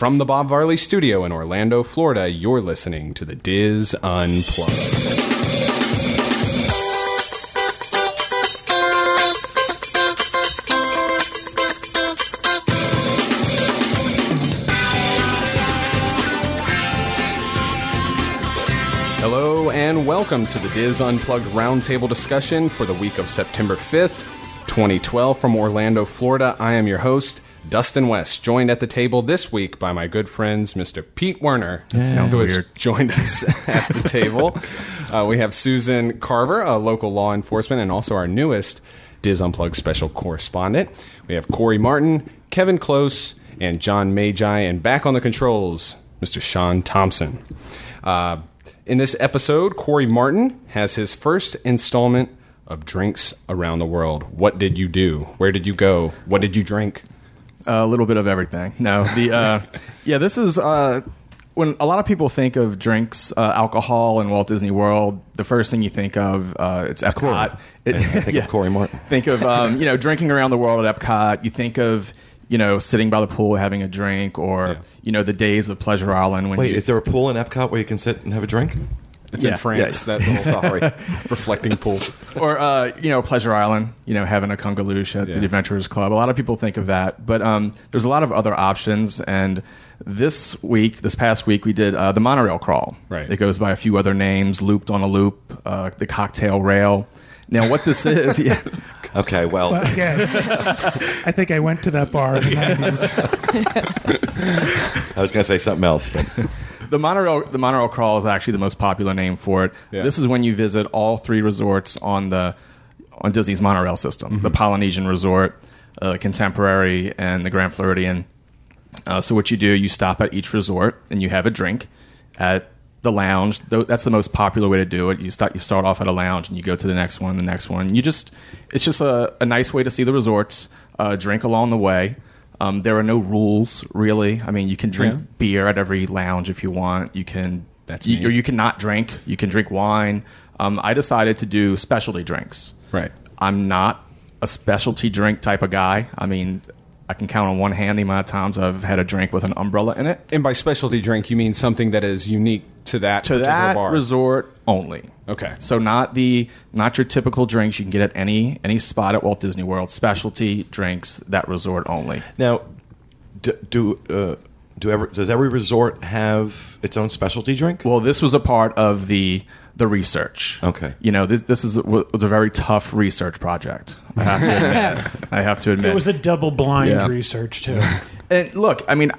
From the Bob Varley studio in Orlando, Florida, you're listening to the DIS Unplugged. Hello and welcome to the DIS Unplugged Roundtable discussion for the week of September 5th, 2012 from Orlando, Florida. I am your host, Dustin West, joined at the table this week by my good friends, Mr. Pete Werner, sounds who has joined us at the table. Uh, we have Susan Carver, a local law enforcement, and also our newest DIS Unplugged special correspondent. We have Corey Martin, Kevin Close, and John Magi, and back on the controls, Mr. Sean Thompson. Uh, in this episode, Corey Martin has his first installment of Drinks Around the World. What did you do? Where did you go? What did you drink? A little bit of everything. No, the uh, yeah, this is uh, when a lot of people think of drinks, uh, alcohol, in Walt Disney World. The first thing you think of uh, it's Epcot. It- think of Corey Martin. Think of um, you know drinking around the world at Epcot. You think of you know sitting by the pool having a drink, or you know the days of Pleasure Island. When Wait, you, is there a pool in Epcot where you can sit and have a drink? It's Yeah, in France, yeah. that little Sorry. reflecting pool. or uh, you know Pleasure Island, you know having a Kungaloosh at Yeah. the Adventurers Club. A lot of people think of that, but um, there's a lot of other options. And this week, this past week, we did uh, the monorail crawl. Right. It goes by a few other names: Looped on a Loop, uh, the Cocktail Rail. Now, what this is, yeah, Okay, well, Well, again, I think I went to that bar in the 90s. I was going to say something else, but the monorail the monorail crawl is actually the most popular name for it. Yeah. This is when you visit all three resorts on the on Disney's monorail system: the Polynesian Resort, uh, Contemporary, and the Grand Floridian. Uh, so what you do, you stop at each resort and you have a drink at the lounge. That's the most popular way to do it. You start you start off at a lounge and you go to the next one, the next one. You just it's just a, a nice way to see the resorts, uh, drink along the way. Um, there are no rules really. I mean, you can drink Yeah. beer at every lounge if you want. You can That's you, or you can not drink. You can drink wine. Um, I decided to do specialty drinks. Right. I'm not a specialty drink type of guy. I mean, I can count on one hand the amount of times I've had a drink with an umbrella in it. And by specialty drink, you mean something that is unique to that To that bar. resort only. Okay. So not the not your typical drinks you can get at any any spot at Walt Disney World. Specialty drinks that resort only. now, do, do, uh, do ever, does every resort have its own specialty drink? Well, this was a part of the the research. Okay. You know, this this is was a very tough research project. I have to admit. I have to admit. It was a double blind Yeah. research, too. And look, I mean,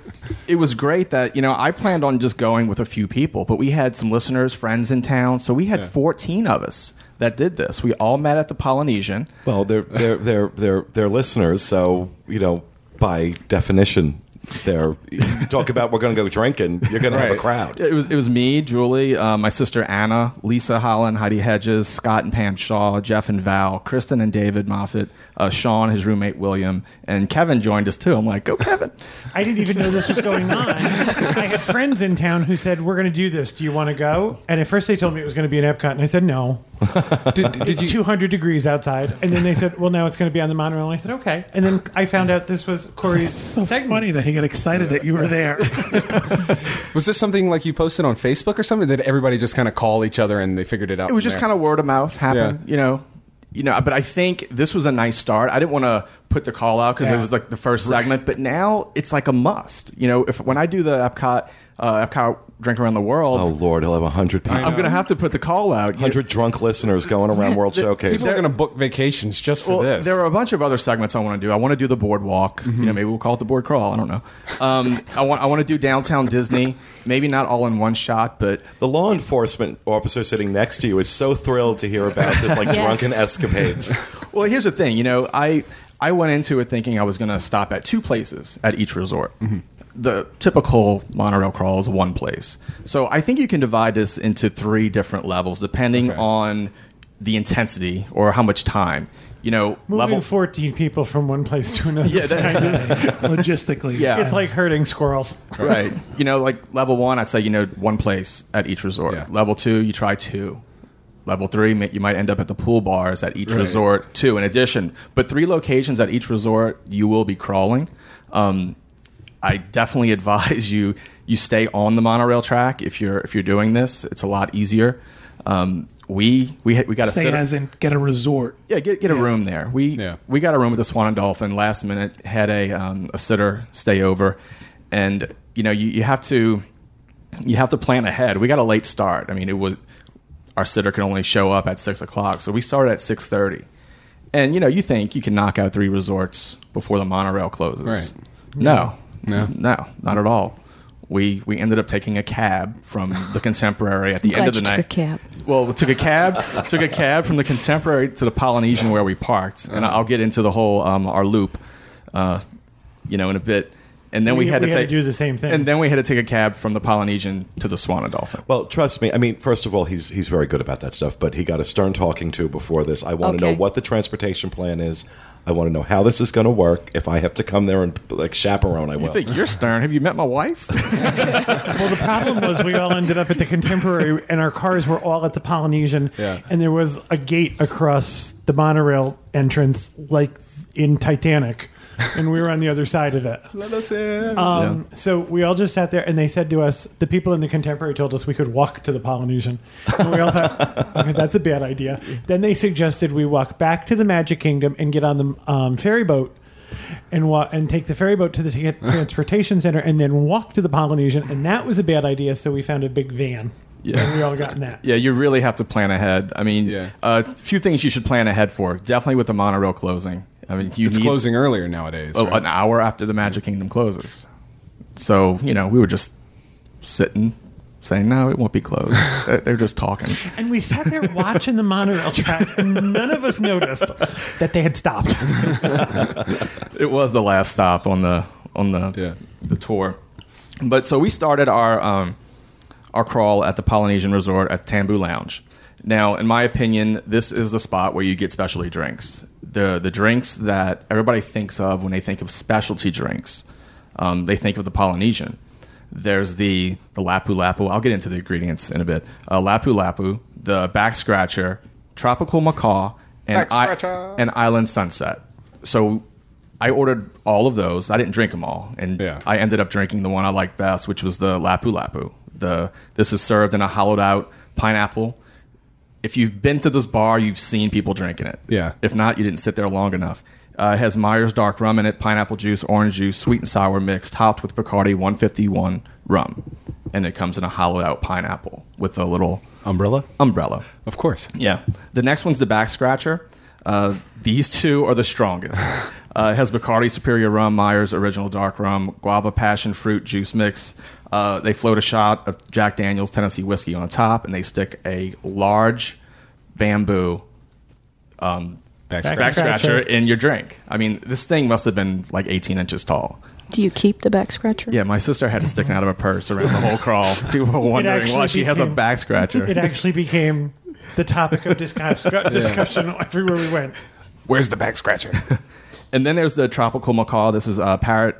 it was great that you know I planned on just going with a few people, but we had some listeners, friends in town, so we had 14 of us that did this. We all met at the Polynesian. Well, they're, they're, they're, they're, they're listeners, so, you know, by definition, they're, you talk about we're going to go drinking, you're going to have a crowd. It was it was me, Julie, uh, my sister Anna, Lisa Holland, Heidi Hedges, Scott and Pam Shaw, Jeff and Val, Kristen and David Moffat, uh, Sean, his roommate William, and Kevin joined us too. I'm like, go Kevin. I didn't even know this was going on. I had friends in town who said, We're going to do this. Do you want to go? And at first they told me it was going to be in Epcot, and I said, No. Did, did It's you? 200 degrees outside. And then they said, Well, now it's going to be on the monorail. And I said, Okay. And then I found out this was Corey's so segment. funny that he got excited that you were there. Was this something like you posted on Facebook or something? Did everybody just kind of call each other and they figured it out? It was just kind of word of mouth happen, Yeah. you know. You know, but I think this was a nice start. I didn't want to put the call out because Yeah. it was like the first segment, but now it's like a must. You know, if when I do the Epcot, uh, Epcot drink around the world, Oh, Lord, he'll have 100 people. I'm going to have to put the call out. 100 drunk listeners going around World Showcase. People are going to book vacations just for Well, this. there are a bunch of other segments I want to do. I want to do the boardwalk. You know, maybe we'll call it the board crawl. I don't know. Um, I want I want to do downtown Disney. Maybe not all in one shot, but The law enforcement officer sitting next to you is so thrilled to hear about this like Yes. drunken escapades. well, here's the thing. You know, I I went into it thinking I was going to stop at two places at each resort. The typical monorail crawl is one place. So I think you can divide this into three different levels depending Okay. on the intensity or how much time. You know, Moving level 14 people from one place to another. Yeah, that's- kind of- Logistically, Yeah. it's like herding squirrels. right. You know, like level one, I'd say you know one place at each resort. Yeah. Level two, you try two. Level three, you might end up at the pool bars at each Right. resort two. In addition, but three locations at each resort, you will be crawling. Um, I definitely advise you you stay on the monorail track if you're if you're doing this. It's a lot easier. Um, we we we got to Stay sit as in get a resort. yeah, get get a room there. We Yeah. we got a room with the Swan and Dolphin last minute. Had a um, a sitter stay over, and you know you, you have to you have to plan ahead. We got a late start. I mean, it was our sitter could only show up at six o'clock, so we started at six thirty. And you know, you think you can knock out three resorts before the monorail closes? Right. No, No. no, not at all. We we ended up taking a cab from the Contemporary at the I'm end glad of the you night. took a cab. Well, we took a cab, took a cab from the Contemporary to the Polynesian where we parked, and I'll get into the whole um, our loop, uh, you know, in a bit. And then we, We- had to we had to take do the same thing. and then we had to take a cab from the Polynesian to the Swan and Dolphin. Well, trust me. I mean, first of all, he's he's very good about that stuff. But he got a stern talking to before this. I want to know what the transportation plan is. I want to know how this is going to work. If I have to come there and like chaperone, I You will. think you're stern? Have you met my wife? Well, the problem was we all ended up at the Contemporary, and our cars were all at the Polynesian, Yeah. and there was a gate across the monorail entrance, like in Titanic, and we were on the other side of it. Let us in. Um, So we all just sat there, and they said to us, the people in the Contemporary told us we could walk to the Polynesian. And we all thought, okay, that's a bad idea. Then they suggested we walk back to the Magic Kingdom and get on the um, ferry boat. And wa- and take the ferry boat to the t- transportation center, and then walk to the Polynesian, and that was a bad idea. So we found a big van, Yeah. and we all got in that. yeah, you really have to plan ahead. I mean, Yeah. a few things you should plan ahead for. Definitely with the monorail closing. I mean, you it's need closing earlier nowadays. oh, right? an hour after the Magic Kingdom closes. So you know, we were just sitting, saying, "No, it won't be closed." They're- They're just talking. And we sat there watching the monorail track, and none of us noticed that they had stopped. it was the last stop on the on the Yeah. the tour. But so we started our um, our crawl at the Polynesian Resort at Tambu Lounge. Now, in my opinion, this is the spot where you get specialty drinks. The the drinks that everybody thinks of when they think of specialty drinks, um, they think of the Polynesian. There's the the lapu lapu. I'll get into the ingredients in a bit. Uh, lapu lapu, the back scratcher, tropical macaw, and I, and island sunset. So I ordered all of those. I didn't drink them all, and Yeah. I ended up drinking the one I liked best, which was the lapu lapu. The this is served in a hollowed out pineapple. If you've been to this bar, you've seen people drinking it. Yeah. If not, you didn't sit there long enough. Uh, it has Myers dark rum in it, pineapple juice, orange juice, sweet and sour mix, topped with Bacardi 151 rum, and it comes in a hollowed out pineapple with a little Umbrella? umbrella. Of course. Yeah. The next one's the back scratcher. Uh, these two are the strongest. Uh, it has Bacardi Superior Rum, Myers Original Dark Rum, Guava Passion Fruit Juice Mix. Uh, they float a shot of Jack Daniels Tennessee whiskey on top, and they stick a large bamboo Back Back scratch. back scratcher Scratcher. in your drink. I mean, this thing must have been like 18 inches tall. Do you keep the back scratcher? Yeah, my sister had it sticking out of her purse around the whole crawl. People were wondering why actually she has a became- back scratcher. It actually became the topic of discuss- discussion everywhere we went. Where's the back scratcher? And then there's the tropical macaw. This is a parrot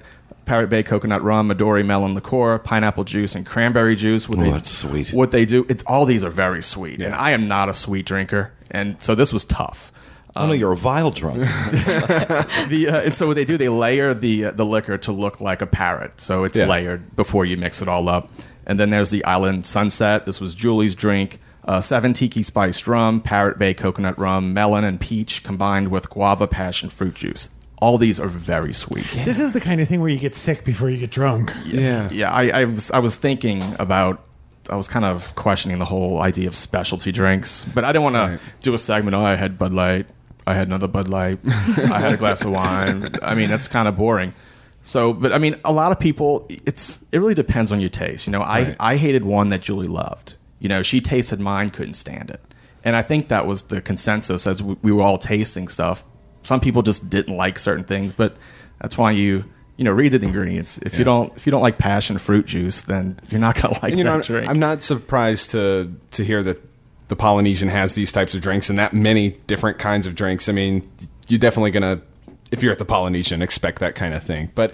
Parrot Bay coconut rum, Midori melon liqueur, pineapple juice, and cranberry juice. What they- that's sweet. What they do, it, all these are very sweet, and I am not a sweet drinker, and so this was tough. oh no, you're a vile drunk. The uh, and so what they do, they layer the uh, the liquor to look like a parrot, so it's Yeah. layered before you mix it all up. And then there's the Island Sunset. This was Julie's drink. Uh, seven tiki spiced rum, Parrot Bay coconut rum, melon and peach combined with guava passion fruit juice. All these are very sweet. This is the kind of thing where you get sick before you get drunk. yeah. Yeah, I, I was I was thinking about I was kind of questioning the whole idea of specialty drinks, but I didn't want Right. to do a segment. Oh, I had Bud Light, I had another Bud Light, I had a glass of wine. I mean, that's kind of boring. So, but I mean, a lot of people, it's it really depends on your taste. You know, I Right. I hated one that Julie loved. You know, she tasted mine, couldn't stand it, and I think that was the consensus as we, we were all tasting stuff. Some people just didn't like certain things, but that's why you you know read the ingredients. If you don't if you don't like passion fruit juice, then you're not gonna like And, you that know, I'm, drink. I'm not surprised to to hear that the Polynesian has these types of drinks and that many different kinds of drinks. I mean, you're definitely gonna, if you're at the Polynesian, expect that kind of thing. But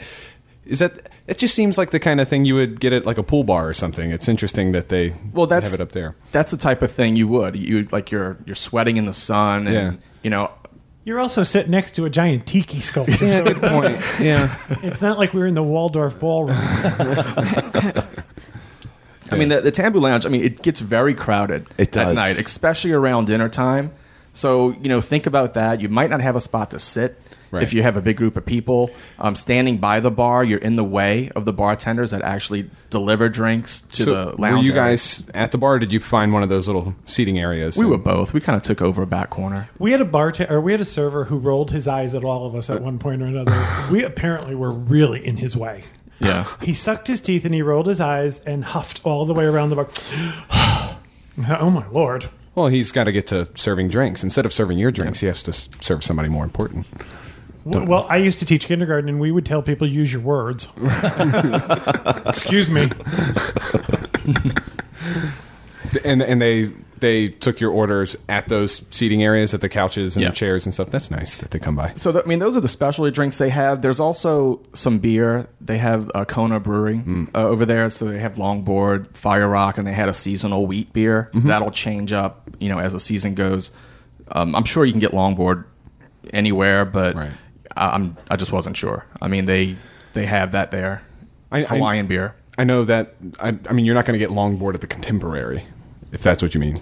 is that? It just seems like the kind of thing you would get at like a pool bar or something. It's interesting that they well, that's have it up there. That's the type of thing you would you like you're you're sweating in the sun, and Yeah. you know You're also sitting next to a giant tiki sculpture, so it's not, Point. Yeah. it's not like we were in the Waldorf ballroom. I mean, the, the Tambu Lounge. I mean, it gets very crowded It at does. night, especially around dinner time. So you know, think about that. You might not have a spot to sit Right. if you have a big group of people. Um, standing by the bar, you're in the way of the bartenders that actually deliver drinks to so the lounge. were you area. guys at the bar? Or did you find one of those little seating areas? We were both. We kind of took over a back corner. We had a bartender, we had a server who rolled his eyes at all of us at one point or another. We apparently were really in his way. Yeah. He sucked his teeth and he rolled his eyes and huffed all the way around the bar. oh my lord! Well, he's got to get to serving drinks. Instead of serving your drinks, he has to serve somebody more important. W- Well, I used to teach kindergarten, and we would tell people use your words. Excuse me. And and they they took your orders at those seating areas, at the couches and Yeah. the chairs and stuff. That's nice that they come by. So, th- I mean, those are the specialty drinks they have. There's also some beer. They have uh, Kona Brewery uh, over there. So they have Longboard, Fire Rock, and they had a seasonal wheat beer. That'll change up, you know, as the season goes. Um, I'm sure you can get Longboard anywhere, but Right. I, I'm I just wasn't sure. I mean, they they have that there. I- I- Hawaiian beer. I know that. I, I mean, you're not going to get longboard at the Contemporary, if that's what you mean.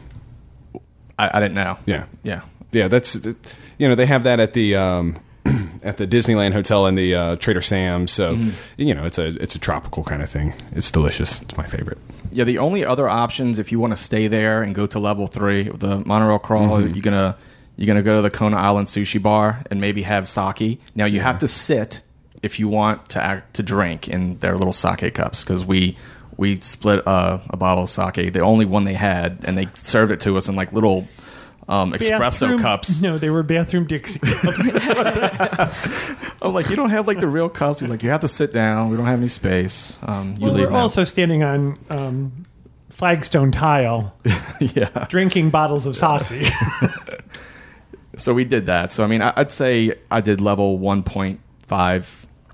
I, I didn't know. Yeah. yeah. Yeah, that's you know they have that at the um, at the Disneyland Hotel and the uh, Trader Sam's. So you know it's a it's a tropical kind of thing. It's delicious. It's my favorite. Yeah, the only other options if you want to stay there and go to level three of the monorail crawl, you're gonna you're gonna go to the Kona Island Sushi Bar and maybe have sake. Now you have to sit if you want to act, to drink in their little sake cups because we we split uh, a bottle of sake, the only one they had, and they served it to us in like little um, espresso Bathroom- cups. No, they were bathroom Dixie. I'm like, you don't have like the real cups. He's like, you have to sit down. We don't have any space. Um, you well, leave we're now. also standing on um, flagstone tile, yeah. drinking bottles of sake. So we did that. So I mean, I- I'd say I did level 1.5,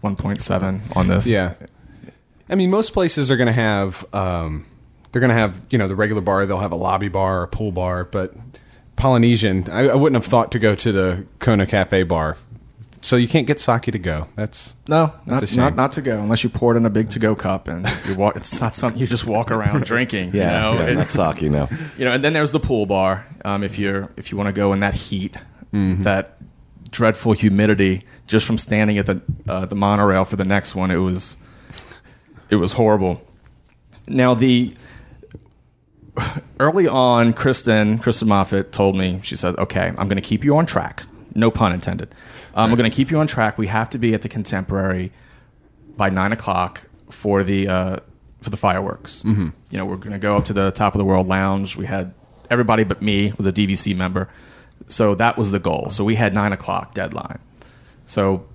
1.7 on this. Yeah, I mean most places are going to have um, they're going to have you know the regular bar. They'll have a lobby bar or a pool bar, but Polynesian, I, I wouldn't have thought to go to the Kona Cafe bar. So you can't get sake to go. That's No, That's not, a shame. not not to go unless you pour it in a big to go cup and you walk. It's not something you just walk around drinking. Yeah, you know? yeah It- not sake, no. you know. And then there's the pool bar. Um, if you're if you want to go in that heat, Mm-hmm. that dreadful humidity, just from standing at the uh, the monorail for the next one, it was it was horrible. Now the early on, Kristen Kristen Moffat told me she said, "Okay, I'm going to keep you on track. No pun intended. Um, We're going to keep you on track. We have to be at the Contemporary by nine o'clock for the uh, for the fireworks. Mm-hmm. You know, we're going to go up to the top of the World Lounge. We had everybody but me was a DVC member, so that was the goal. So we had nine o'clock deadline. So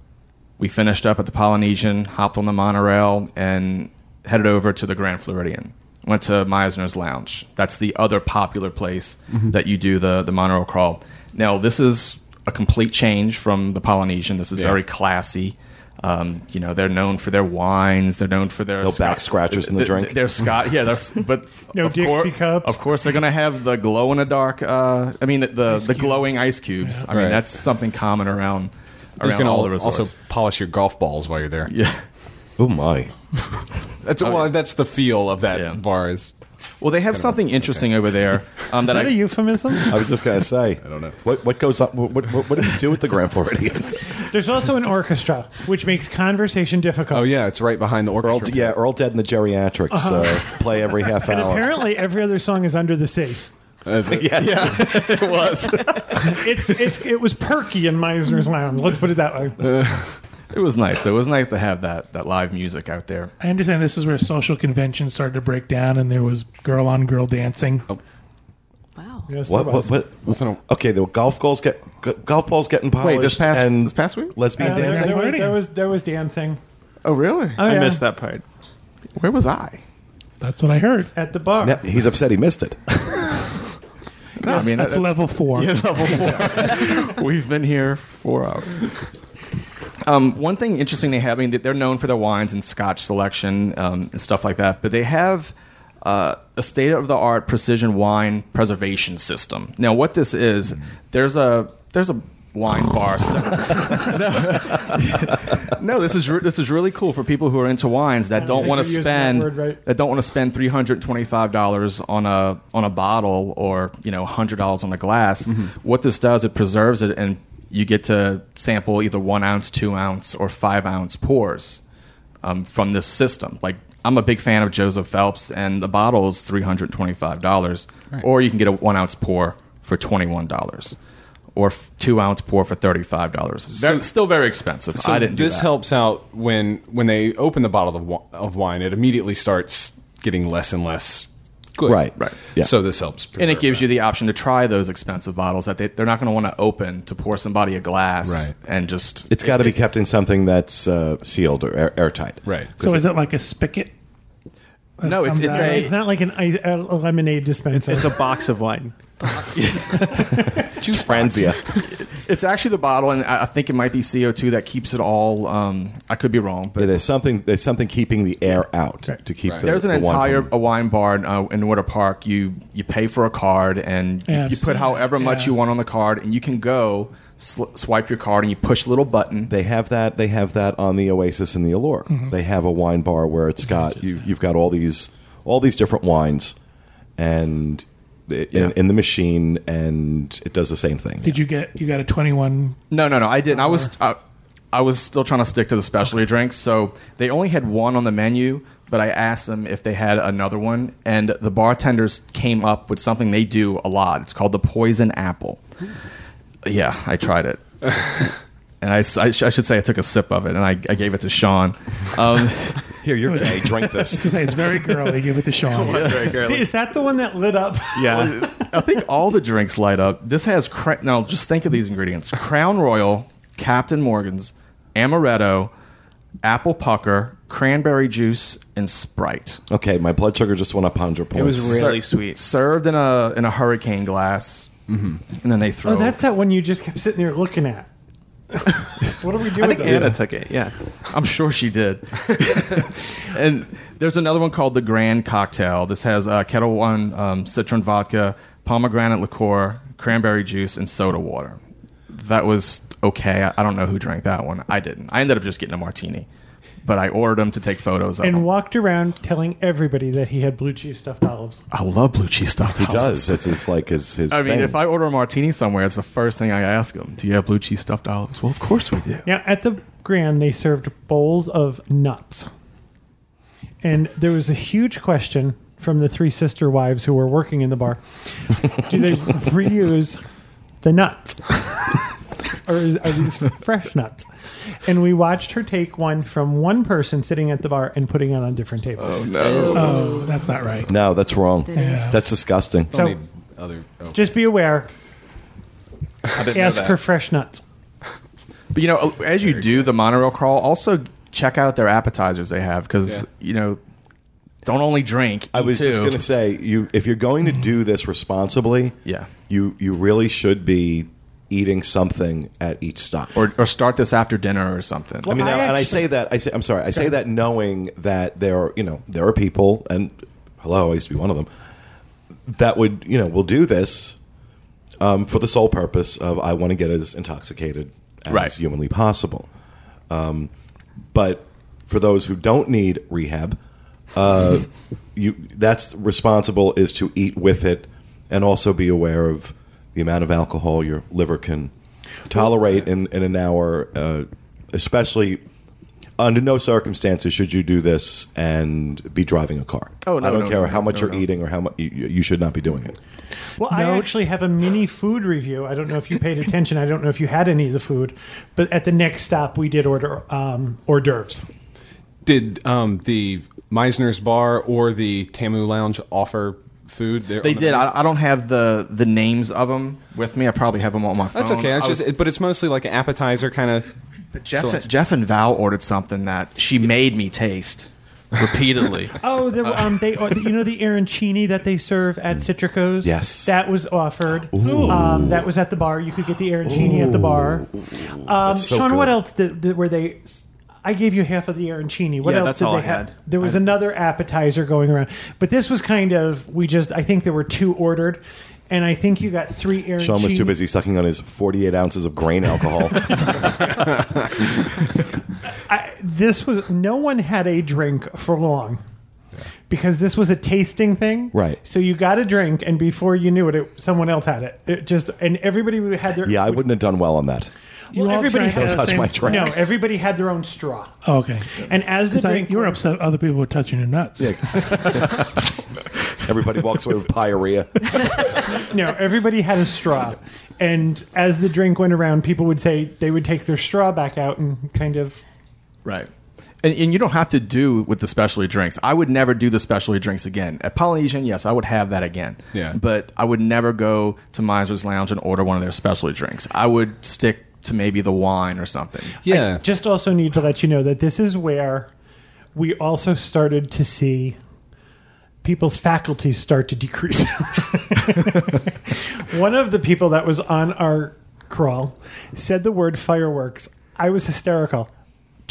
we finished up at the Polynesian, hopped on the monorail, and headed over to the Grand Floridian. Went to Mizner's Lounge. That's the other popular place mm-hmm. that you do the the monorail crawl. Now this is a complete change from the Polynesian. This is Yeah. very classy. Um, you know, they're known for their wines. They're known for their No back scratchers in the th- drink? They're Scott. Yeah, that's but No of Dixie cour- cups? Of course, they're going to have the glow in the dark. Uh, I mean, the the, the glowing ice cubes. I mean, Right. that's something common around you around can all al- the resorts. also polish your golf balls while you're there. yeah. Oh my! That's well, that's the feel of that Yeah. bar. Is Well, they have something interesting over there um, Is that that I a euphemism? I was just gonna say. I don't know. what what goes up. What, what, what do you do with the Grand Floridian? There's also an orchestra, which makes conversation difficult. oh yeah, it's right behind the Earl, orchestra. yeah, Earl Dead and the Geriatrics uh, play every half And hour. apparently, every other song is under the sea. Is it? Yes. it was. It's it's it was perky in Mizner's Lounge. Let's put it that way. It was nice. though. It was nice to have that that live music out there. I understand this is where social conventions started to break down, and there was girl on girl dancing. Wow. Yes, What there what was. what? Listen Okay, the golf balls get g- golf balls getting polished. Wait, this past and this past week? lesbian Uh, there, dancing. there was, there was there was dancing Oh, really? Oh, I yeah. missed that part. Where was I? That's what I heard. at the bar. Yeah, he's upset he missed it. No, I mean That's that- level four. Yeah, level four. We've been here four hours. Um, one thing interesting they have, I mean, they're known for their wines and Scotch selection um, and stuff like that, but they have uh, a state of the art precision wine preservation system. Now, what this is, there's a there's a wine bar. So, no, no, this is re- this is really cool for people who are into wines that don't want to spend that word right. that don't want to spend three hundred twenty five dollars on a on a bottle or you know hundred dollars on a glass. Mm-hmm. What this does, it preserves it, and you get to sample either one ounce, two ounce, or five ounce pours um, from this system. Like I'm a big fan of Joseph Phelps, and the bottle is three hundred twenty five dollars, or you can get a one ounce pour for twenty one dollars. Or f- two ounce pour for thirty five dollars. So- Still very expensive. So I didn't. Do this helps out when when they open the bottle of, of wine. It immediately starts getting less and less good. Right. Right. Yeah. So this helps, and it gives that. you the option to try those expensive bottles that they, they're not going to want to open to pour somebody a glass Right. and just It's got to be kept in something that's uh, sealed or air, airtight. right. So is it like a spigot? No, it's- it's a- It's not like an a lemonade dispenser. It's a box of wine. Juice Franzia. it's actually the bottle and I I think it might be CO2 that keeps it all um, I could be wrong but Yeah, there's something. There's something keeping the air out to keep. The, there's an the entire from- a wine bar uh, in Water Park you you pay for a card and Yeah, you, you put however much yeah. you want on the card and you can go sl- swipe your card and you push a little button They have that. They have that on the Oasis and the Allure. Mm-hmm. They have a wine bar where it's got you. You've got all these all these different wines, and it, in, in the machine, and it does the same thing. Did you get you got a twenty one? No, no, no. I didn't. I was I, I was still trying to stick to the specialty drinks, so they only had one on the menu. But I asked them if they had another one, and the bartenders came up with something they do a lot. It's called the poison apple. Yeah, I tried it, and I, s- I sh- I should say I took a sip of it, and I, I gave it to Sean. Um, Here, you're gay. Drink this. To this. say it's very girly. Give it to Sean. very girly. Is that the one that lit up? Yeah, I think all the drinks light up. This has cra- now. Just think of these ingredients: Crown Royal, Captain Morgan's, amaretto, apple pucker, cranberry juice, and Sprite. Okay, my blood sugar just went up hundred points. It was really Ser- sweet. Served in a in a hurricane glass, and then they throw. Oh, that's that one you just kept sitting there looking at. what are we doing? I think Anna took it. Yeah. I'm sure she did. and there's another one called the Grand Cocktail. This has uh, Ketel One um, citron vodka, pomegranate liqueur, cranberry juice, and soda water. That was okay. I, I don't know who drank that one. I didn't. I ended up just getting a martini, but I ordered them to take photos of. And them. walked around telling everybody that he had blue cheese stuffed olives. I love blue cheese stuffed he does. This is like his his. I mean, if I order a martini somewhere, it's the first thing I ask them. Do you have blue cheese stuffed olives? Well, of course we do. Now, at the Grand, they served bowls of nuts. And there was a huge question from the three sister wives who were working in the bar Do they reuse the nuts? or are these fresh nuts? And we watched her take one from one person sitting at the bar and putting it on a different table. Oh, no! Oh, oh. that's not right. no, that's wrong. Yeah. That's disgusting. so Need other. Oh. just be aware I didn't ask for fresh nuts. But you know, as you do the monorail crawl, also check out their appetizers they have because Yeah. you know, don't only drink. I eat was just too. going to say, you if you're going to do this responsibly, Yeah. you you really should be eating something at each stop. or or start this after dinner or something. I mean, I now, and I say that I say I'm sorry. I say that knowing that there are you know there are people, and hello, I used to be one of them that would you know will do this um, for the sole purpose of I want to get as intoxicated as Right. humanly possible. Um, but for those who don't need rehab, uh, you that's responsible is to eat with it and also be aware of the amount of alcohol your liver can tolerate in, in an hour, uh, especially under no circumstances should you do this and be driving a car. Oh, no, I don't no, care no, how much no, you're no. eating or how much you, you should not be doing it. Well, I actually have a mini food review. I don't know if you paid attention. I don't know if you had any of the food, but at the next stop, we did order um, hors d'oeuvres. Did um, the Mizner's Bar or the Tambu Lounge offer food? there They on the did. I, I don't have the the names of them with me. I probably have them on my phone. That's okay. It's I was- just, but it's mostly like an appetizer kind of. Jeff, Jeff and Val ordered something that she made me taste repeatedly. Oh, there, um, they or- you know the arancini that they serve at Citrico's. Yes. that was offered. Um, that was at the bar. You could get the arancini at the bar. Um, so Sean, what else did, did were they? I gave you half of the arancini. What Yeah, else that's did all they I have? There was another appetizer going around, but this was kind of we just. I think there were two ordered, and I think you got three arancini. Sean was too busy sucking on his 48 ounces of grain alcohol. I, this was no one had a drink for long because this was a tasting thing. Right. So you got a drink, and before you knew it, it someone else had it. It just and everybody had their yeah, I wouldn't have done well on that. You Well, all everybody drank had- at the Touch same- my drink. No, everybody had their own straw. Oh, okay. And as the 'Cause I- drink, you were upset other people were touching your nuts. Everybody walks away with pyorrhea. no, everybody had a straw. And as the drink went around, people would say they would take their straw back out and kind of. Right. And, and you don't have to do with the specialty drinks. I would never do the specialty drinks again. At Polynesian, yes, I would have that again. Yeah. But I would never go to Mizner's Lounge and order one of their specialty drinks. I would stick to maybe the wine or something. Yeah. I just also need to let you know that this is where we also started to see people's faculties start to decrease. One of the people that was on our crawl said the word fireworks. I was hysterical.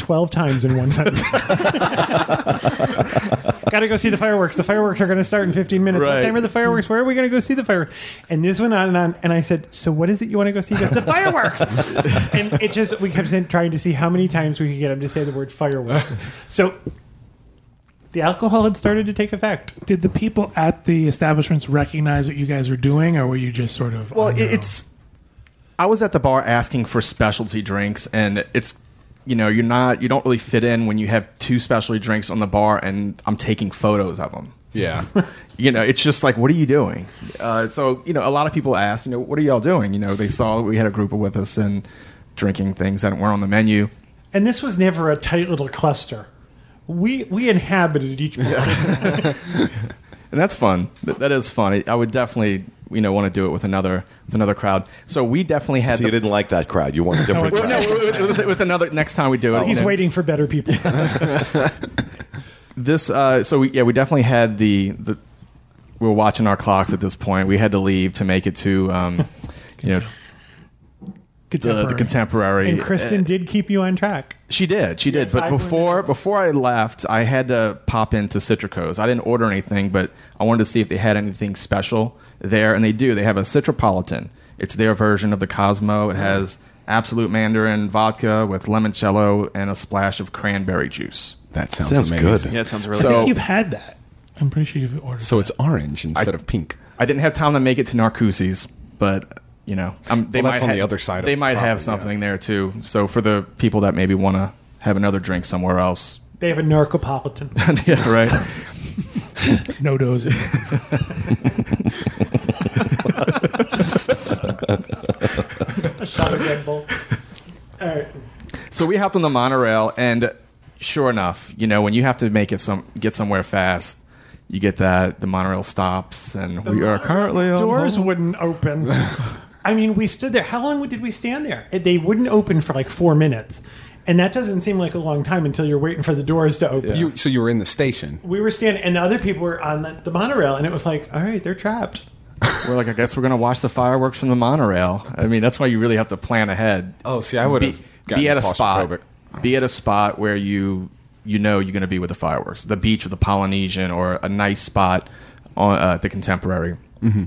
12 times in one sentence. Gotta go see the fireworks. The fireworks are going to start in 15 minutes. What Right. time are the fireworks? Where are we going to go see the fireworks? And this went on and on. And I said, So what is it you want to go see? He goes, The fireworks. and it just, we kept saying- trying to see how many times we could get him to say the word fireworks. So the alcohol had started to take effect. Did the people at the establishments recognize what you guys were doing, or were you just sort of? Well, on your it, it's. I was at the bar asking for specialty drinks, and it's, you know, you're not, you don't really fit in when you have two specialty drinks on the bar, and I'm taking photos of them. Yeah. You know, it's just like, what are you doing? Uh, so, you know, a lot of people ask, you know, what are y'all doing? You know, they saw we had a group of with us and drinking things that weren't on the menu. And this was never a tight little cluster. We we inhabited each bar. and that's fun. That, that is fun. I would definitely, you know, want to do it with another with another crowd. So we definitely had. So you didn't like that crowd. You want a different Well, crowd. no, with, with- with another next time we do it. He's you know. waiting for better people. This, uh, so we, yeah, we definitely had the the. We were watching our clocks at this point. We had to leave to make it to, um, you know, the, the contemporary. contemporary. And Kristen Uh, did keep you on track. She did. She did. But before minutes. before I left, I had to pop into Citrico's. I didn't order anything, but I wanted to see if they had anything special there, and they do. They have a Citropolitan. It's their version of the Cosmo. It has Absolut Mandrin vodka with limoncello and a splash of cranberry juice. That sounds, Sounds amazing. good. Yeah, it sounds really So- I think you've had that. I'm pretty sure you've ordered. So it's orange instead of pink. I didn't have time to make it to Narcoossee's, but you know, um, they Well, might on ha- the other side They the might have property, something there too. So for the people that maybe want to have another drink somewhere else, They have a narcopolitan. yeah, right. no dosing. a shot of Red Bull. All right. So we hopped on the monorail, and sure enough, you know, when you have to make it some get somewhere fast, you get that the monorail stops, and we are currently on Doors hold. wouldn't open. I mean, we stood there. How long did we stand there? They wouldn't open for like four minutes. And that doesn't seem like a long time until you're waiting for the doors to open. You, so you were in the station. We were standing, and the other people were on the, the monorail, and it was like, all right, they're trapped. We're like, I guess we're gonna watch the fireworks from the monorail. I mean, that's why you really have to plan ahead. Oh, see, I would be, have gotten be at a spot. Be at a spot where you you know you're going to be with the fireworks, the beach or the Polynesian, or a nice spot on uh, the Contemporary. Mm-hmm.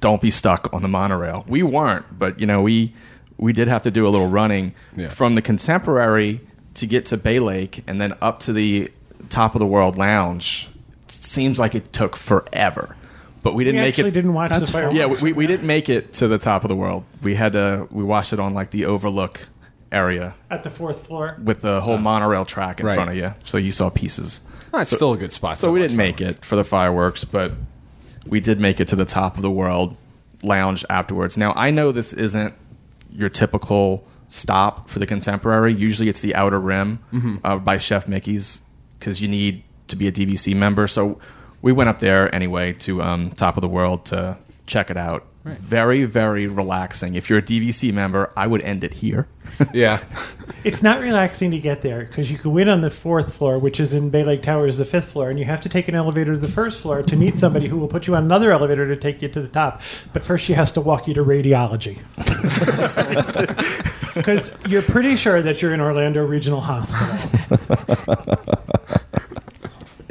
Don't be stuck on the monorail. We weren't, but you know we we did have to do a little running Yeah. from the Contemporary to get to Bay Lake, and then up to the top of the World Lounge. Seems like it took forever, but we We didn't make actually it. didn't watch the fireworks. Yeah, we, we didn't make it to the top of the world. We had to. We watched it on like the overlook area at the fourth floor. with the whole oh. monorail track in Right. front of you, so you saw pieces. Oh, it's still a good spot. So we didn't make it for the fireworks, but we did make it to the top of the world lounge afterwards. Now I know this isn't your typical stop for the contemporary. Usually it's the outer rim Mm-hmm. uh, by Chef Mickey's because you need to be a DVC member. So we went up there anyway to um, top of the world to check it out. Very, very relaxing. If you're a DVC member, I would end it here. Yeah. It's not relaxing to get there because you can in on the fourth floor, which is in Bay Lake Towers, the fifth floor, and you have to take an elevator to the first floor to meet somebody who will put you on another elevator to take you to the top. But first, she has to walk you to radiology. Because you're pretty sure that you're in Orlando Regional Hospital.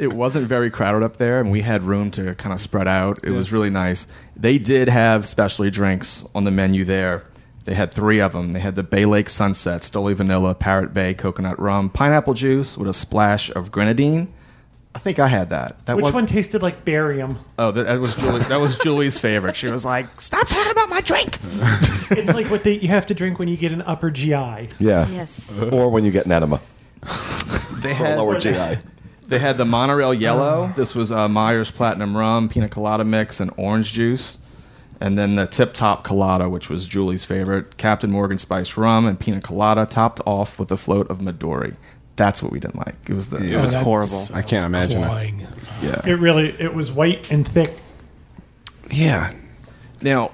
It wasn't very crowded up there, and we had room to kind of spread out. It was really nice. They did have specialty drinks on the menu there. They had three of them. They had the Bay Lake Sunset, Stoli Vanilla, Parrot Bay Coconut Rum, Pineapple Juice with a splash of grenadine. I think I had that. That Which was, one tasted like barium? Oh, that, that was Julie, that was Julie's favorite. She was like, "Stop talking about my drink." It's like what they, you have to drink when you get an upper GI. Yeah. Yes. Or when you get an enema They or had lower GI. They had the Monorail Yellow. This was uh, Myers Platinum Rum, Pina Colada Mix, and Orange Juice. And then the Tip Top Colada, which was Julie's favorite, Captain Morgan Spice Rum and Pina Colada, topped off with a float of Midori. That's what we didn't like. It was the Yeah. it was That's- horrible. I can't imagine it. Cloying. Yeah. It really it was white and thick. Yeah. Now,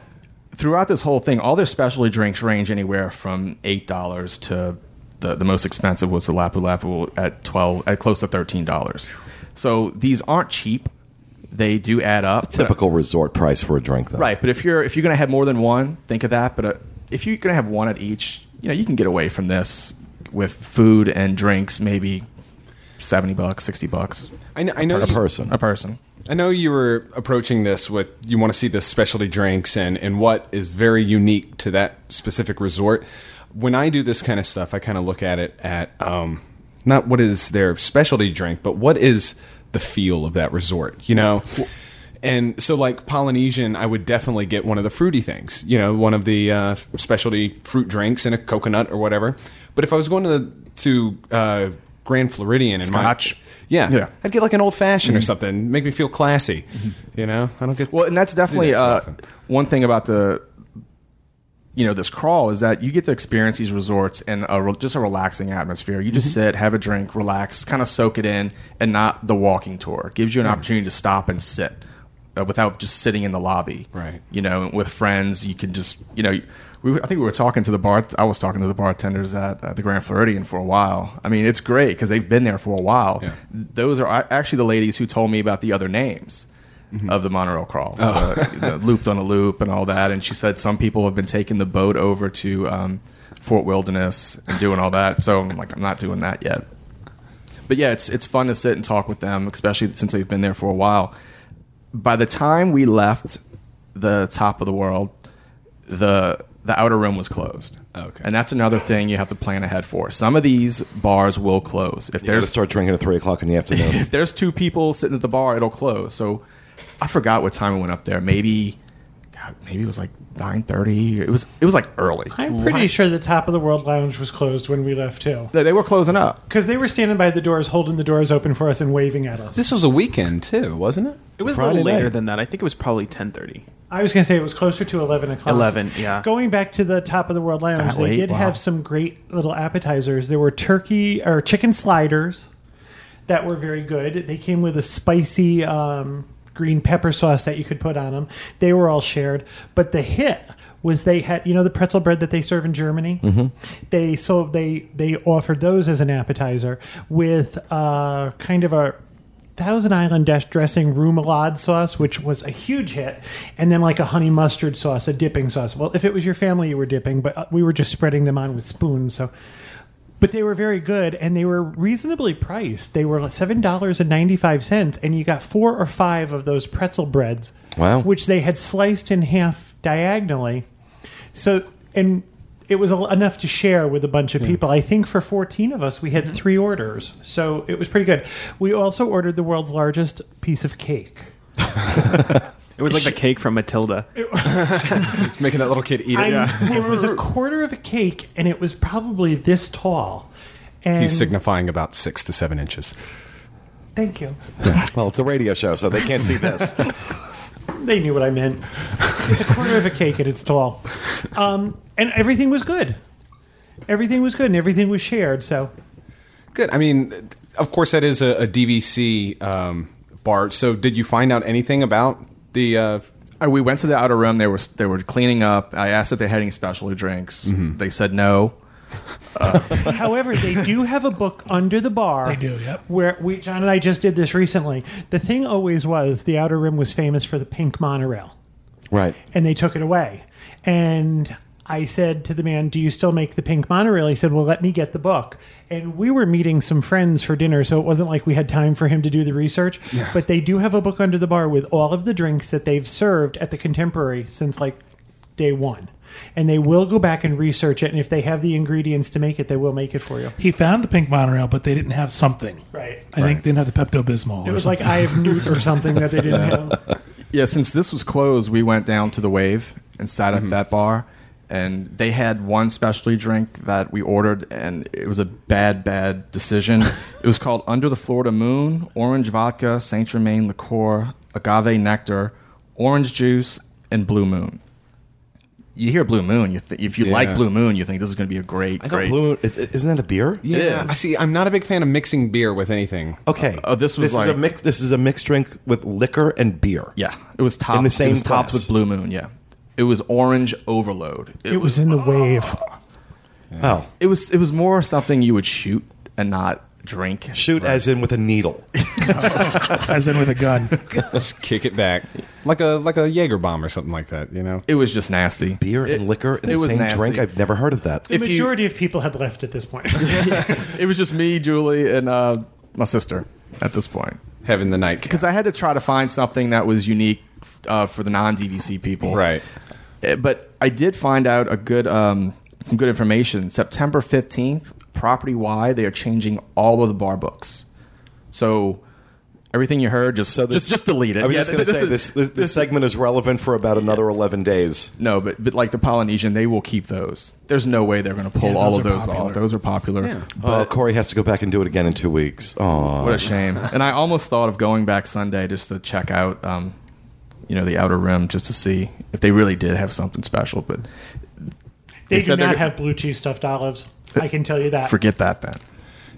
throughout this whole thing, all their specialty drinks range anywhere from eight dollars to the, the most expensive was the Lapu Lapu at twelve at close to thirteen dollars. So these aren't cheap. They do add up. Typical resort price for a drink, though. Right, but if you're if you're gonna have more than one, think of that. But uh, if you're gonna have one at each, you know you can get away from this with food and drinks, maybe seventy bucks, sixty bucks I know. I know A person. a person. I know you were approaching this with you want to see the specialty drinks and, and what is very unique to that specific resort. When I do this kind of stuff, I kind of look at it at um, not what is their specialty drink, but what is the feel of that resort, you know? And so, like Polynesian, I would definitely get one of the fruity things, you know, one of the uh, specialty fruit drinks and a coconut or whatever. But if I was going to to uh, Grand Floridian and Scotch. my yeah, Yeah. I'd get like an old fashioned or something, make me feel classy. You know, I don't get Well, and that's definitely that uh, one thing about the you know this crawl is that you get to experience these resorts in a re- just a relaxing atmosphere. You just sit, have a drink, relax, kind of soak it in, and not the walking tour. It gives you an opportunity to stop and sit uh, without just sitting in the lobby. Right. You know, with friends, you can just you know. We, I think we were talking to the bar. I was talking to the bartenders at uh, the Grand Floridian for a while. I mean, it's great because they've been there for a while. Yeah. Those are actually the ladies who told me about the other names of the monorail crawl, the, the looped on a loop and all that. And she said some people have been taking the boat over to um, Fort Wilderness and doing all that. So I'm like, I'm not doing that yet. But yeah, it's it's fun to sit and talk with them, especially since they've been there for a while. By the time we left the top of the world, the the outer rim was closed. Okay. and that's another thing you have to plan ahead for. Some of these bars will close if You there's start drinking at 3 o'clock in the afternoon. if there's two people sitting at the bar, it'll close. So I forgot what time we went up there. Maybe, God, maybe it was like nine thirty. It was it was like early. I'm pretty sure the top of the world lounge was closed when we left too. They, they were closing up. Because they were standing by the doors, holding the doors open for us and waving at us. This was a weekend too, wasn't it? It was a Friday little later night. than that. I think it was probably ten thirty. I was going to say it was closer to 11 o'clock. 11, yeah. Going back to the top of the world lounge, That they late? did Wow. have some great little appetizers. There were turkey or chicken sliders that were very good. They came with a spicy um, green pepper sauce that you could put on them. They were all shared. But the hit was they had you know the pretzel bread that they serve in Germany. Mm-hmm. They so they they offered those as an appetizer with uh, kind of a Thousand Island dash dressing remoulade sauce, which was a huge hit, and then like a honey mustard sauce, a dipping sauce. Well, if it was your family, you were dipping, but uh, we were just spreading them on with spoons. So, but they were very good, and they were reasonably priced. They were seven dollars and ninety five cents, and you got four or five of those pretzel breads, Wow. which they had sliced in half diagonally. So, and it was enough to share with a bunch of people. I think for 14 of us, we had mm-hmm. three orders. So it was pretty good. We also ordered the world's largest piece of cake. It was like the cake from Matilda. It's making that little kid eat it. I'm- It was a quarter of a cake, and it was probably this tall. And He's signifying about six to seven inches. Thank you. well, it's a radio show, so they can't see this. They knew what I meant. It's a quarter of a cake and it's tall. Um, and everything was good. Everything was good and everything was shared. So Good. I mean, of course, that is a, a DVC um, bar. So, did you find out anything about the? Uh, Uh, we went to the outer rim. They were they were cleaning up. I asked if they had any specialty drinks. Mm-hmm. They said no. However, they do have a book under the bar. They do, yep. Where we, John and I just did this recently. The thing always was the Outer Rim was famous for the pink monorail, Right. and they took it away. And I said to the man, "Do you still make the pink monorail?" He said, "Well, let me get the book." And we were meeting some friends for dinner, so it wasn't like we had time for him to do the research. But they do have a book under the bar with all of the drinks that they've served at the Contemporary since like day one. And they will go back and research it, and if they have the ingredients to make it, they will make it for you. He found the pink monorail, but they didn't have something. Right. I think they didn't have the Pepto Bismol. It was like I have Newt or something that they didn't have. Yeah, since this was closed, we went down to the Wave and sat at mm-hmm. that bar, and they had one specialty drink that we ordered, and it was a bad, bad decision. it was called Under the Florida Moon, orange vodka, Saint Germain liqueur, agave nectar, orange juice, and Blue Moon. You hear Blue Moon, you th- if you Yeah. like Blue Moon, you think this is going to be a great, I know great. Blue Moon. is- Isn't that a beer? Yeah. I see. I'm not a big fan of mixing beer with anything. Okay. Oh, this was this is a like- mix. This is a mixed drink with liquor and beer. Yeah, it was topped In the same It was topped with Blue Moon. Yeah, it was orange overload. It was in the wave. Oh, It was it was more something you would shoot and not drink. shoot as in with a needle. as in with a gun. Just kick it back like a like a Jaeger bomb or something like that. You know. It was just nasty. Beer It- and liquor in it the was same nasty. drink. I've never heard of that. The If you- majority of people had left at this point. It was just me, Julie, and uh, my sister at this point. Having the night Because I had to try to find something that was unique uh, for the non DVC people. right. Uh, But I did find out a good um, some good information. September fifteenth, property wide, they are changing all of the bar books. So everything you heard, just So this- just just delete it. I was Yeah, just going to say is- this, this. This segment is relevant for about another eleven days. No, but but like the Polynesian, they will keep those. There's no way they're going to pull Yeah, all of those popular. off. Those are popular. Yeah. oh, Corey has to go back and do it again in two weeks. Oh, What a shame. and I almost thought of going back Sunday just to check out, um, you know, the Outer Rim, just to see if they really did have something special. But They, do not have blue cheese stuffed olives. I can tell you that. forget that then.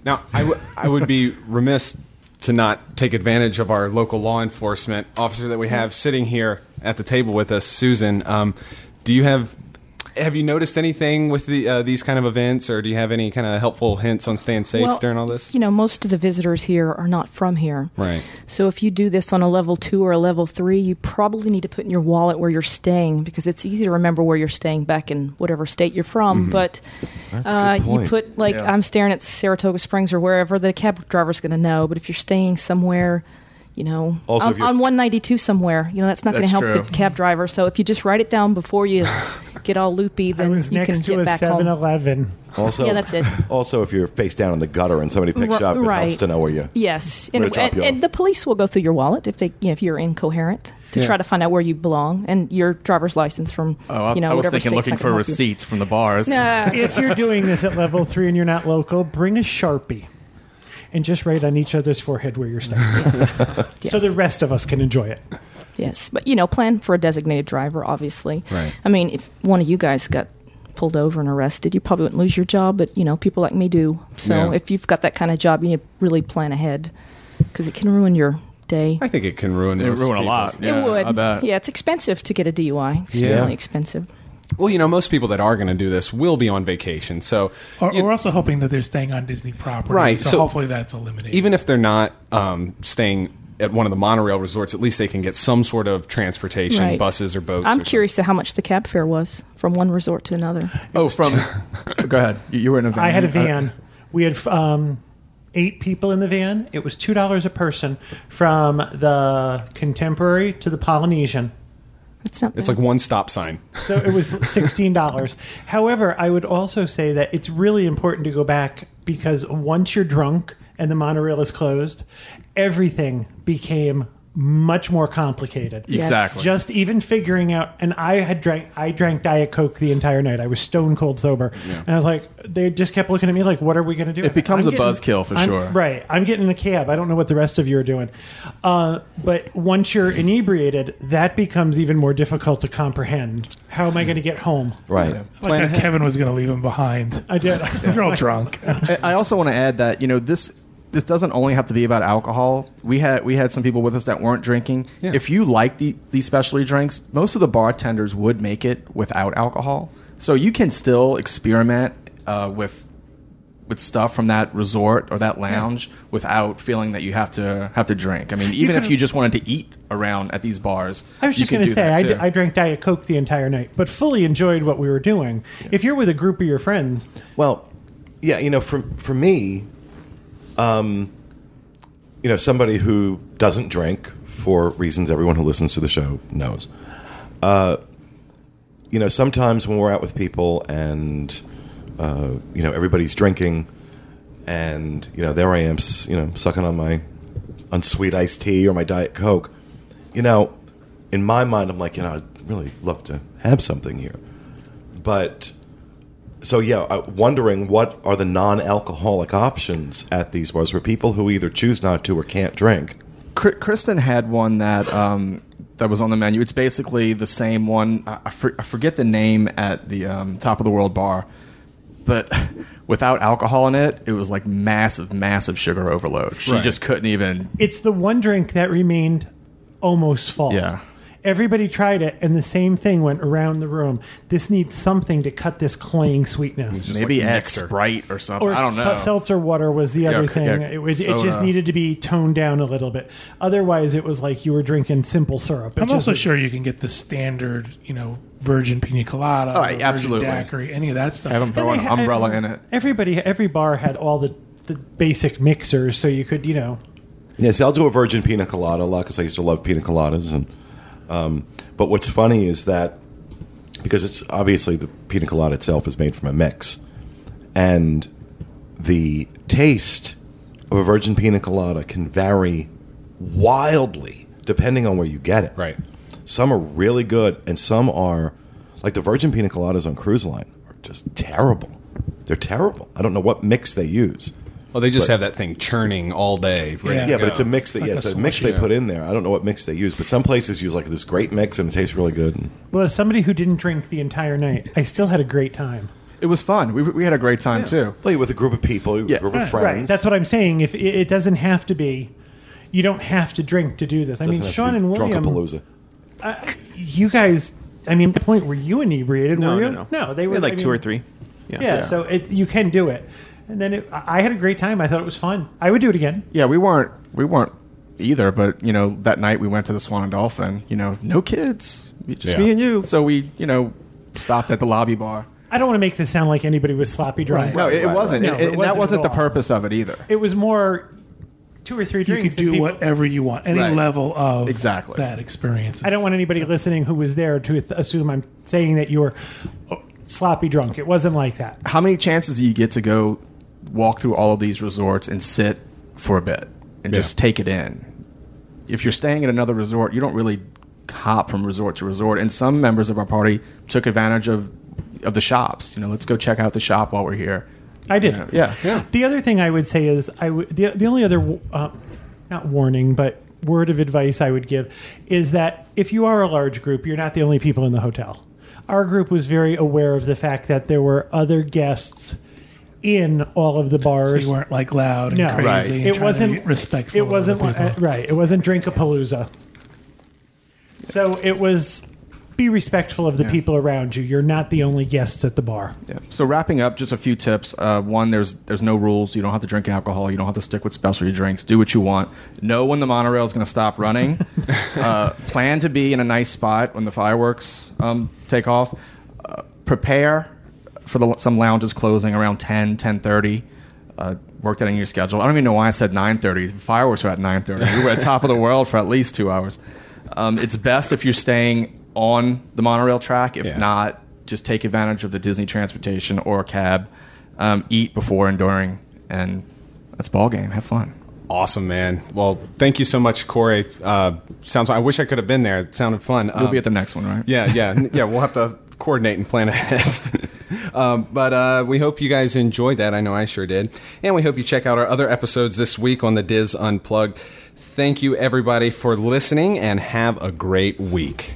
Now, I, w- I would be remiss to not take advantage of our local law enforcement officer that we have sitting here at the table with us, Susan. Um, do you have have you noticed anything with the, uh, these kind of events, or do you have any kind of helpful hints on staying safe Well, during all this? You know, most of the visitors here are not from here. Right. So if you do this on a level two or a level three, you probably need to put in your wallet where you're staying because it's easy to remember where you're staying back in whatever state you're from. But That's a uh, you put like Yeah. I'm staring at Saratoga Springs or wherever the cab driver's going to know. But if you're staying somewhere. You know, Also, on, on 192 somewhere, you know that's not going to help true. the cab driver. So if you just write it down before you get all loopy, I then was you can to get a back 7 home. Eleven. Also, Yeah, that's it. Also, if you're face down in the gutter and somebody picks you up, it Right. helps to know where you. Are. Yes, Where and, drop and, you and the police will go through your wallet if they, you know, if you're incoherent to Yeah. try to find out where you belong and your driver's license from. Oh, I, you know, I was whatever thinking looking for gonna you. receipts from the bars. Nah. if you're doing this at level three and you're not local, bring a sharpie and just write on each other's forehead where you're staying, so Yes. the rest of us can enjoy it. yes, but you know, plan for a designated driver. Obviously, Right. I mean, if one of you guys got pulled over and arrested, you probably wouldn't lose your job, but you know, people like me do. So Yeah. if you've got that kind of job, you need to really plan ahead because it can ruin your day. I think it can ruin It most ruin a lot. Yeah, it would. I bet. Yeah, it's expensive to get a DUI. Extremely Yeah. expensive. Well, you know, most people that are going to do this will be on vacation, so Or, you- we're also hoping that they're staying on Disney property. Right, So, so hopefully that's eliminated. even if they're not um, staying at one of the monorail resorts, at least they can get some sort of transportation, Right. buses or boats. I'm or curious to how much the cab fare was from one resort to another. Oh, from. go ahead. You, you were in a van. I had a Uh, van. We had um, eight people in the van. It was two dollars a person from the Contemporary to the Polynesian. It's not. It's like one stop sign. So it was sixteen dollars. However, I would also say that it's really important to go back because once you're drunk and the monorail is closed, everything became much more complicated. Yes. Exactly. Just even figuring out, and I had drank, I drank Diet Coke the entire night. I was stone cold sober, yeah. and I was like, they just kept looking at me like, "What are we going to do?" It becomes I'm a buzzkill for I'm- sure. Right. I'm getting in a cab. I don't know what the rest of you are doing, uh, but once you're inebriated, that becomes even more difficult to comprehend. How am I going to get home? Right. like how Kevin was going to leave him behind. I did. You're all drunk. I I also want to add that you know this this doesn't only have to be about alcohol. We had we had some people with us that weren't drinking. Yeah. If you like the these specialty drinks, most of the bartenders would make it without alcohol, so you can still experiment uh, with with stuff from that resort or that lounge without feeling that you have to have to drink. I mean, even if could've- you just wanted to eat around at these bars, I was just going to say, that I, too. d- I drank Diet Coke the entire night, but fully enjoyed what we were doing. If you're with a group of your friends, Well, yeah, you know, for for me, um, you know, somebody who doesn't drink for reasons everyone who listens to the show knows. Uh, you know, sometimes when we're out with people and uh, you know everybody's drinking, and you know there I am, you know, sucking on my unsweet iced tea or my diet coke. You know, in my mind, I'm like, you know, I'd really love to have something here, but so yeah, uh, wondering what are the non-alcoholic options at these bars for people who either choose not to or can't drink. Kr- Kristen had one that um, that was on the menu. It's basically the same one. I, I, for, I forget the name at the um, top of the world bar, but without alcohol in it, it was like massive, massive sugar overload. She Right. just couldn't even. it's the one drink that remained almost full. Yeah. Everybody tried it, and the same thing went around the room. This needs something to cut this cloying sweetness. Just Maybe like add mixer. Sprite or something. Or I don't know. seltzer water was the other Yeah, thing. yeah, it, was, it just needed to be toned down a little bit. Otherwise, it was like you were drinking simple syrup. It I'm just- also sure you can get the standard, you know, virgin pina colada, Oh, or absolutely. daiquiri, any of that stuff. I Have them throw And an they had- umbrella in it. Everybody, every bar had all the, the basic mixers, so you could, you know, Yes, I'll do a virgin pina colada a lot because I used to love pina coladas. And um, but what's funny is that because it's obviously the pina colada itself is made from a mix, and the taste of a virgin pina colada can vary wildly depending on where you get it. Right. Some are really good, and some are like the virgin pina coladas on cruise line are just terrible. They're terrible. I don't know what mix they use. Well, they just But- have that thing churning all day. Yeah. Yeah, but it's a mix that like yeah, a it's a mix they put in there. I don't know what mix they use, but some places use like this great mix and it tastes really good. Well, as somebody who didn't drink the entire night, I still had a great time. It was fun. We, we had a great time too. well, you're with a group of people, a Yeah. group of friends. Right. That's what I'm saying. If it, it doesn't have to be, you don't have to drink to do this. I Doesn't mean, have to Sean be and William, Drunkapalooza. Uh, you guys. I mean, the point were you inebriated? No, were no, you? no. No, they We were had like I two or three. Yeah. Yeah, so it, you can do it. And then it, I I had a great time. I thought it was fun. I would do it again. Yeah, we weren't we weren't either, but you know that night we went to the Swan and Dolphin. You know, no kids, just Yeah. me and you. So we you know stopped at the lobby bar. I don't want to make this sound like anybody was sloppy drunk. Right. No, it, it right, wasn't. right. No, it and wasn't that wasn't the purpose of it either. It was more two or three you drinks. could and do people- whatever you want, any Right. level of Exactly. that experience. I don't want anybody listening who was there to th- assume I'm saying that you were oh, uh, sloppy drunk. It wasn't like that. How many chances do you get to go walk through all of these resorts and sit for a bit and Yeah. just take it in? If you're staying at another resort, you don't really hop from resort to resort. And some members of our party took advantage of of the shops. You know, let's go check out the shop while we're here. I did. Yeah, yeah. The other thing I would say is I would the the only other uh, not warning but word of advice I would give is that if you are a large group, you're not the only people in the hotel. Our group was very aware of the fact that there were other guests in all of the So bars. you weren't like loud and No. crazy. Right. And it wasn't be respectful. It wasn't of other uh, right. It wasn't Drinkapalooza. So it was be respectful of the Yeah. people around you. You're not the only guests at the bar. Yeah. So wrapping up, just a few tips. Uh, one, there's there's no rules. You don't have to drink alcohol. You don't have to stick with specialty drinks. Do what you want. Know when the monorail is going to stop running. uh, plan to be in a nice spot when the fireworks um, take off. Uh, prepare for the, some lounges closing around 10, 10.30. Uh, work that in your schedule. I don't even know why I said 9.30. The fireworks were at 9.30. We were at top of the world for at least two hours. Um, it's best if you're staying on the monorail track. If Yeah. not, just take advantage of the Disney transportation or a cab. Um, eat before and during, and that's ball game. Have fun. Awesome, man. Well, thank you so much, Corey. Uh, sounds. I wish I could have been there. It sounded fun. You'll Um, be at the next one, right? Yeah, yeah, yeah. We'll have to coordinate and plan ahead. um, but uh, we hope you guys enjoyed that. I know I sure did, and we hope you check out our other episodes this week on the DIS Unplugged. Thank you, everybody, for listening, and have a great week.